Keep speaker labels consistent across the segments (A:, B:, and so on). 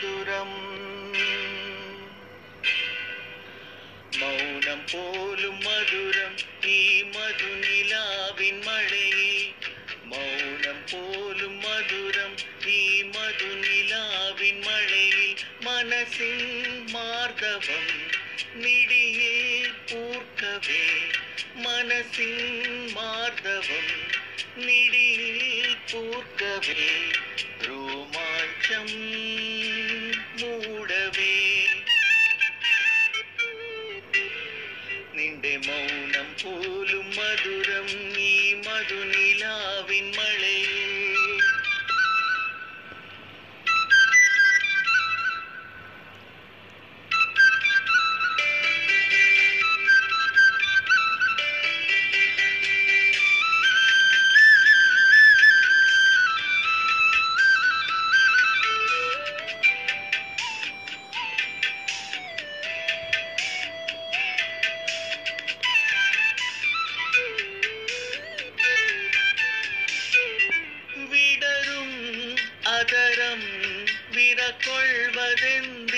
A: മധുരം. മൗനം പോലും മധുരം ഈ മധുനിലാവിൻ മഴയിൽ. മൗനം പോലും മധുരം ഈ മധുനിലാവിൻ മഴയിൽ. മനസ്സിൻ മാർഗവം മിടിയിൽ പൂർക്കവേ. മനസ്സിൻ മാർഗവം മിടിയിൽ പൂർക്കവേ. രോമാഞ്ചം கொள்வதென்று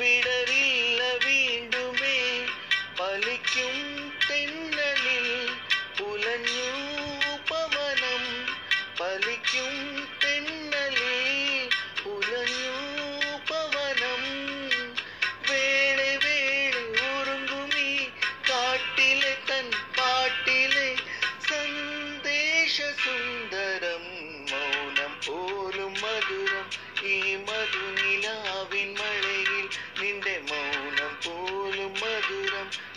A: விடறி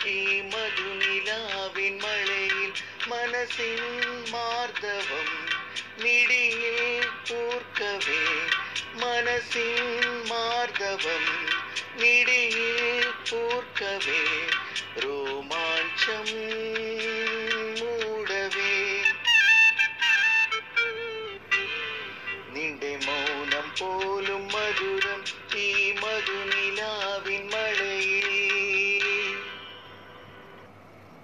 A: ஏ மதுநிலாவின் மழையில் மனசின் மார்தவம் மிடியில் கூர்க்கவே மனசின் மார்தவம் மிடியில் கூர்க்கவே ரோமாஞ்சம்